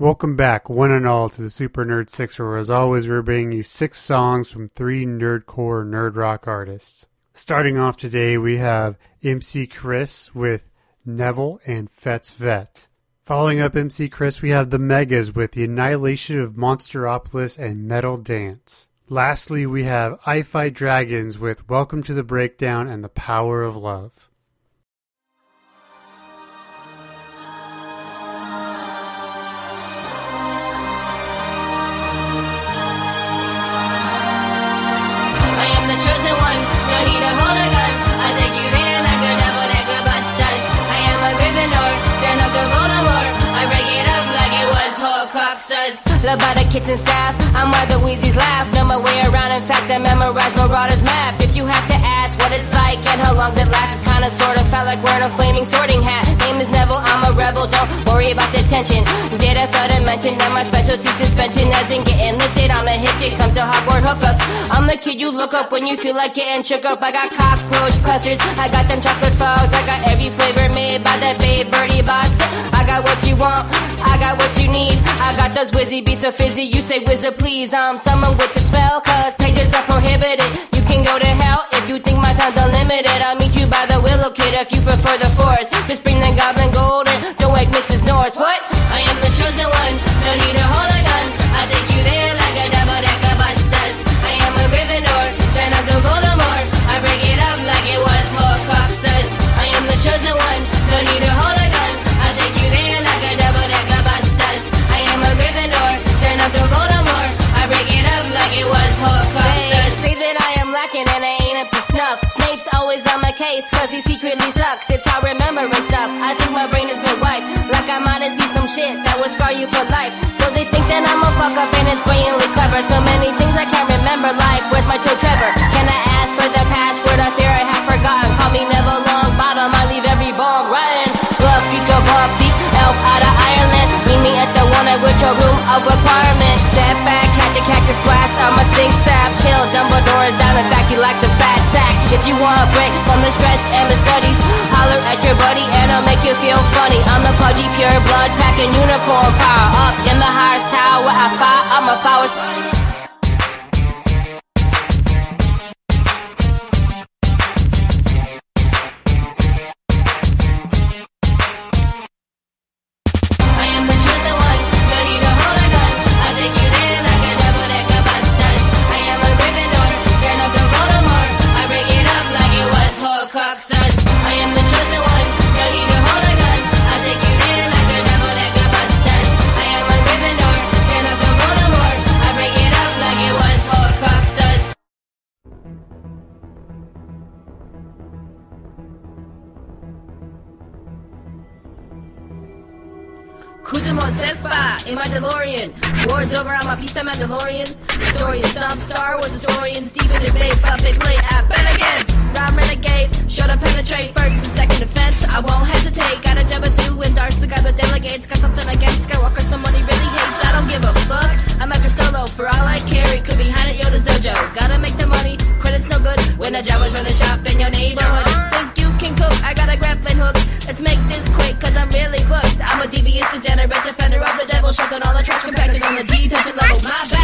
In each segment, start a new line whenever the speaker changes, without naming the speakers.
Welcome back, one and all, to the Super Nerd Six, where as always we're bringing you six songs from three nerdcore nerd rock artists. Starting off today, we have MC Chris with Neville and Fett's Vette. Following up MC Chris, we have the Megas with The Annihilation of Monsteropolis and Metal Dance. Lastly, we have I Fight Dragons with Welcome to the Breakdown and the Power of Love.
Love by the kitchen staff, I'm why the Weasleys laugh. Know my way around, in fact, I memorize Marauder's map. If you have to what it's like and how long it lasts, it's kinda sorta felt like wearing a flaming sorting hat. Name is Neville, I'm a rebel, don't worry about the tension. Did I fail to mention that my specialty suspension isn't getting lifted? I'm a hit it come to Hogwarts hookups. I'm the kid you look up when you feel like getting shook up. I got cockroach clusters, I got them chocolate frogs, I got every flavor made by that Babe Bertie Botts. I got what you want, I got what you need. I got those whizzy beats so fizzy, you say wizard please. I'm someone with the spell, cause pages are prohibited. If you prefer the forest. Just scar you for life. So they think that I'm a fuck up and it's brilliantly clever. So many things I can't remember, like where's my toe Trevor? Can I ask for the password? I fear I have forgotten. Call me Neville Longbottom. I leave every bomb rotten. Love Buffy, elf at with your room of requirements. Step back, catch a cactus glass. I'm a stink sap. Chill, Dumbledore is down. In fact, he likes a fat sack. If you want a break from the stress and the studies, holler at your buddy and I'll make you feel funny. I'm the pudgy pure blood packing unicorn power up in the highest tower I fire. I'm a flowers.
Star Wars historian. Stephen debate, puppet play at Bennigan's. I'm renegade, sure to penetrate first and second offense. I won't hesitate, gotta jump through and got the delegates. Got something against Skywalker, somebody really hates. I don't give a fuck. I'm after solo, for all I carry. Could be behind at Yoda's dojo. Gotta make the money, credit's no good. When the Jawas run the shop in your neighborhood. Think you can cook, I got a grappling hook. Let's make this quick, cause I'm really booked. I'm a devious degenerate defender of the devil, shoving all the trash compactors on the detention level. My backpacks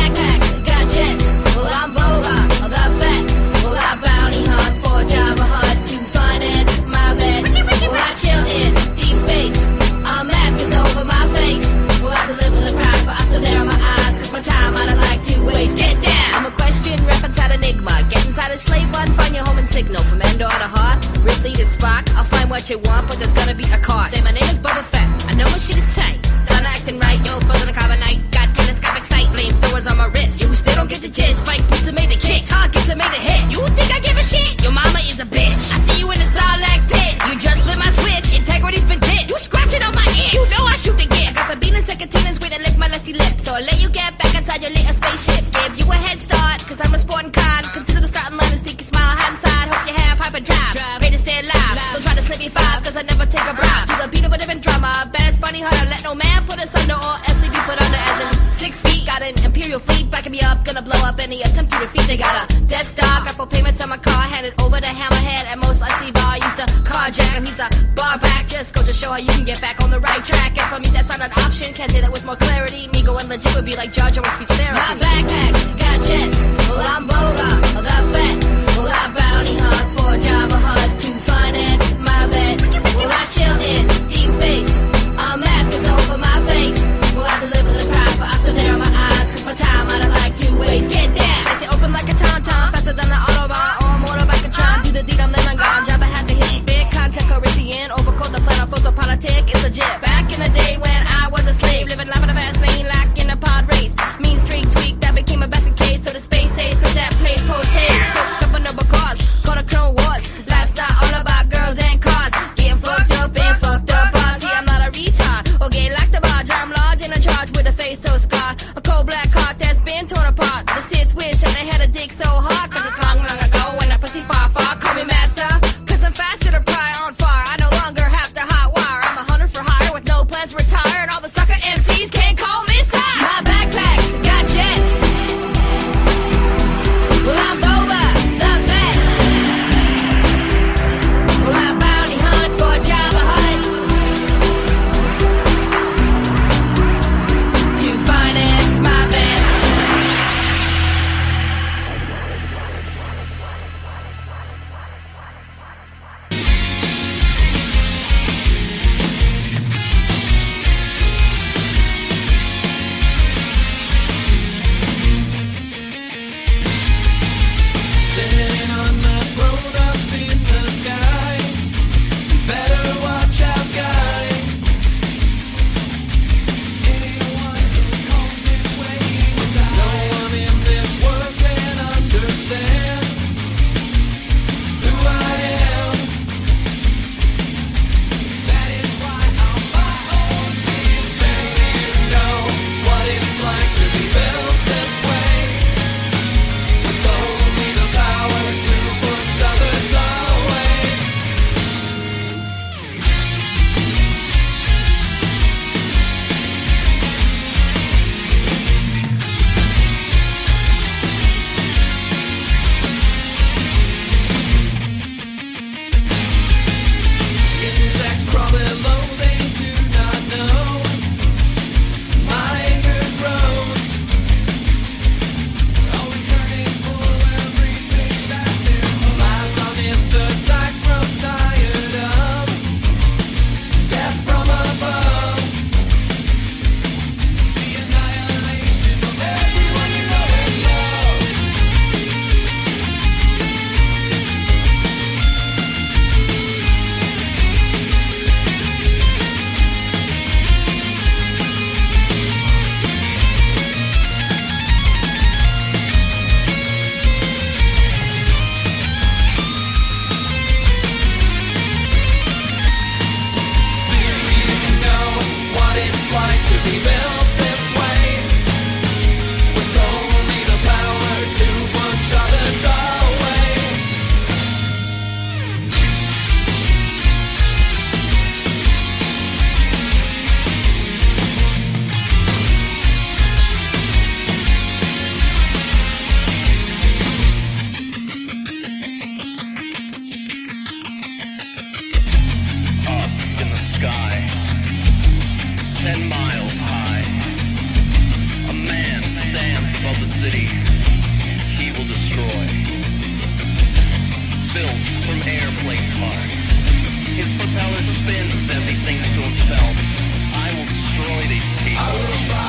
slip me five, cause I never take a bribe. To the beat of a different drama, baddest bunny hunter. Let no man put us under or else put under as in six feet. Got an imperial fleet backing me up, gonna blow up any attempt to defeat. They got a death stock, got full payments on my car, handed over to Hammerhead. At Mos Eisley bar used to carjack him, he's a bar back.
Just go to show how you can get back on the right track. And for me, that's not an option, can't say that with more clarity. Me going legit would be like Jar Jar with speech therapy. My backpacks got jets, well, I'm Boba. sucker MCs
ten miles high. A man stands above the city he will destroy. Built from airplane parts. His propeller spins as he thinks to himself, I will destroy these people.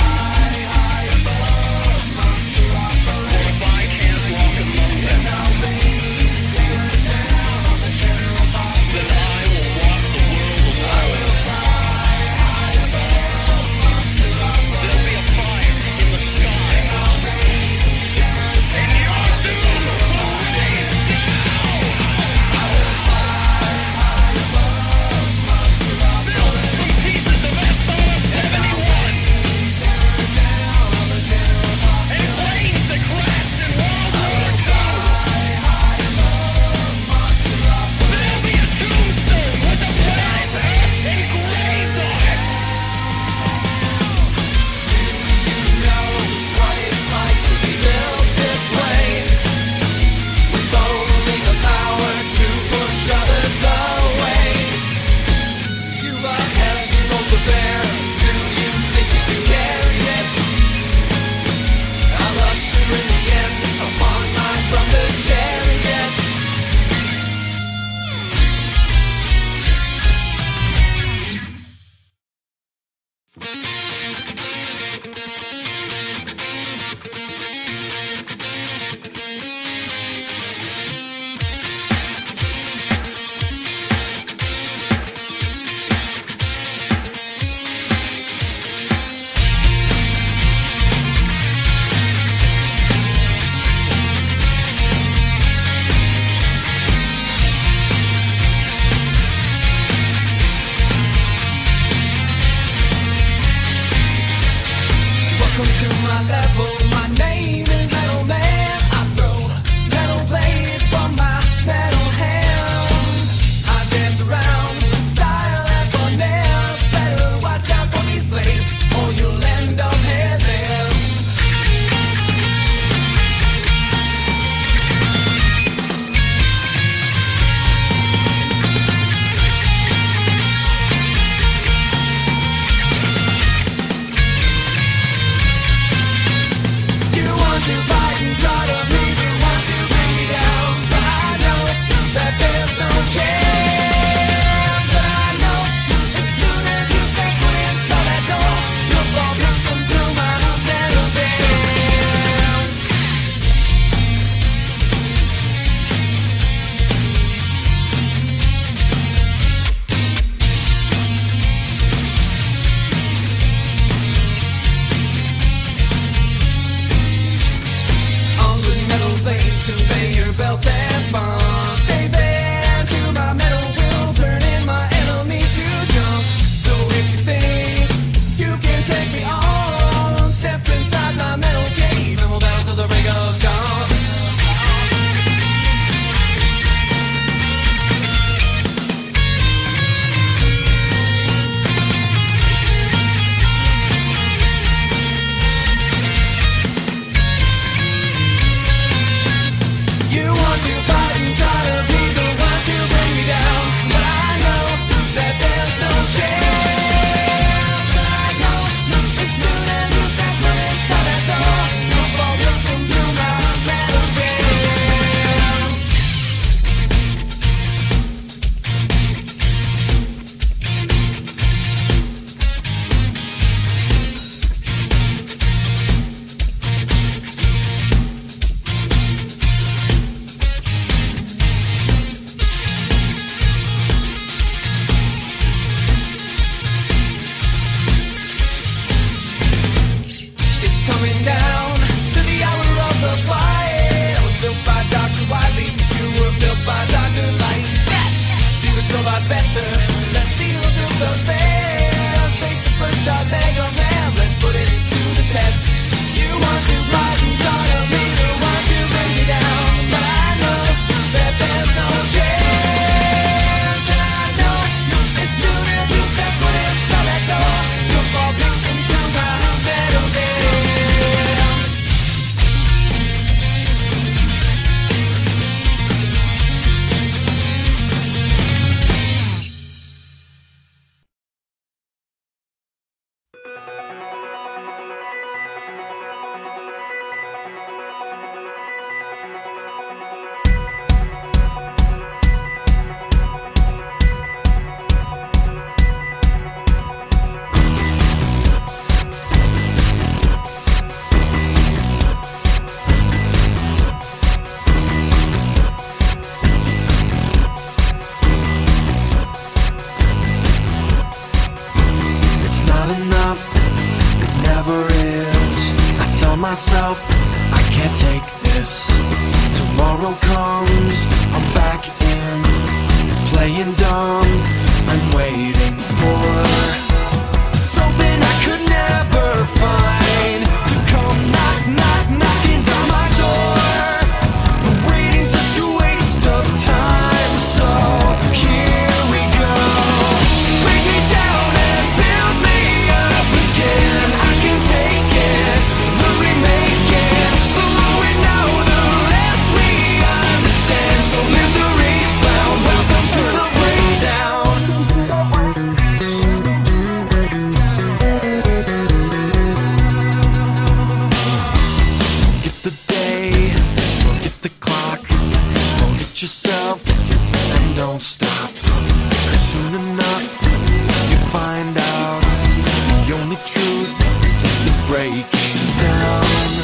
Down.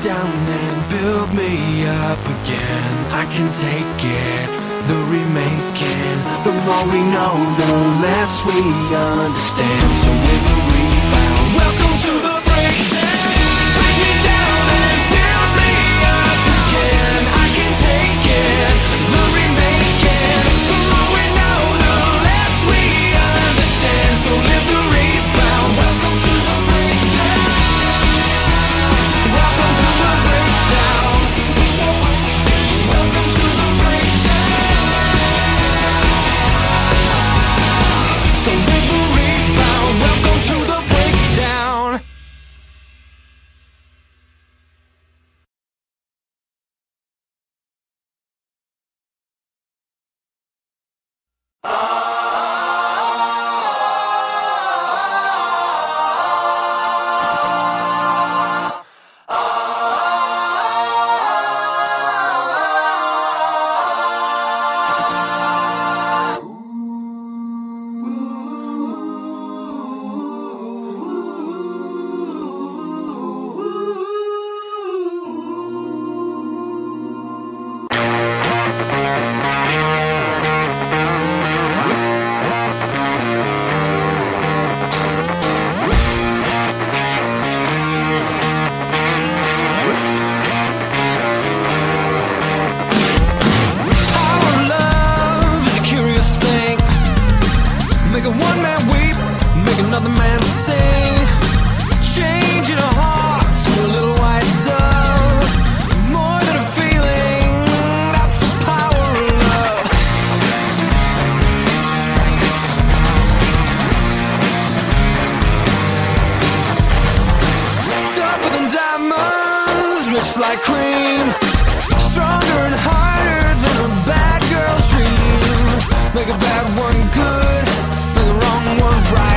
down and
build me up again. I can take it, the
remaking. The more we know, the less we understand. So when we found, welcome to the breakdown. Break me down. diamonds, rich like cream. Stronger and harder than a bad girl's dream. Make a bad one good, make a wrong one right.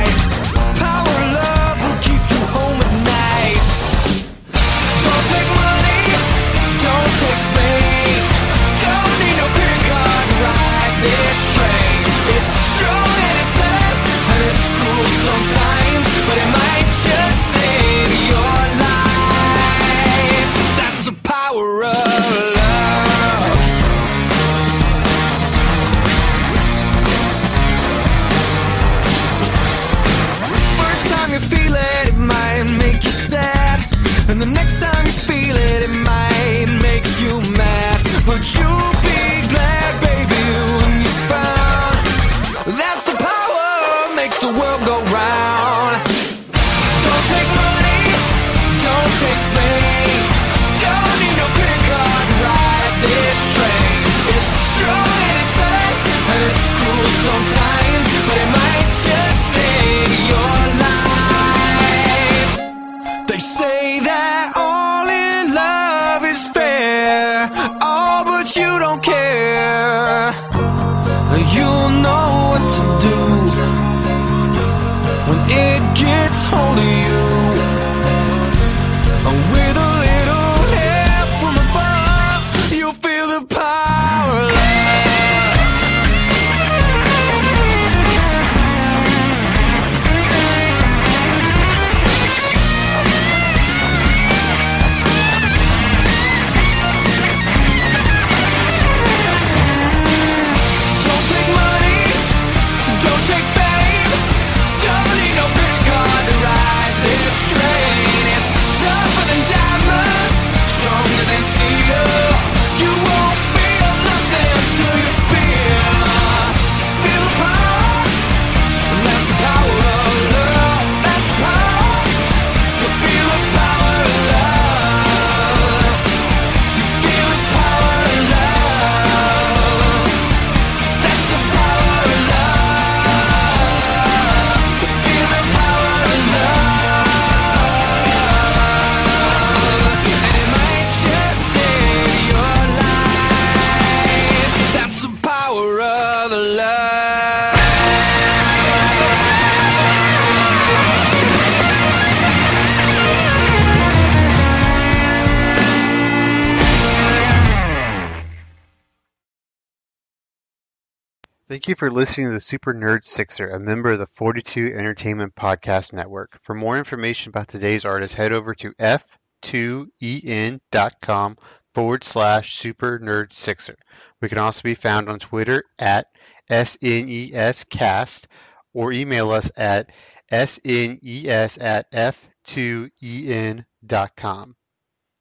Thank you for listening to the Super Nerd Sixer, a member of the 42 Entertainment Podcast Network. For more information about today's artist, head over to f2en.com forward slash Super Nerd Sixer. We can also be found on Twitter at SNEScast or email us at snes at f2en.com.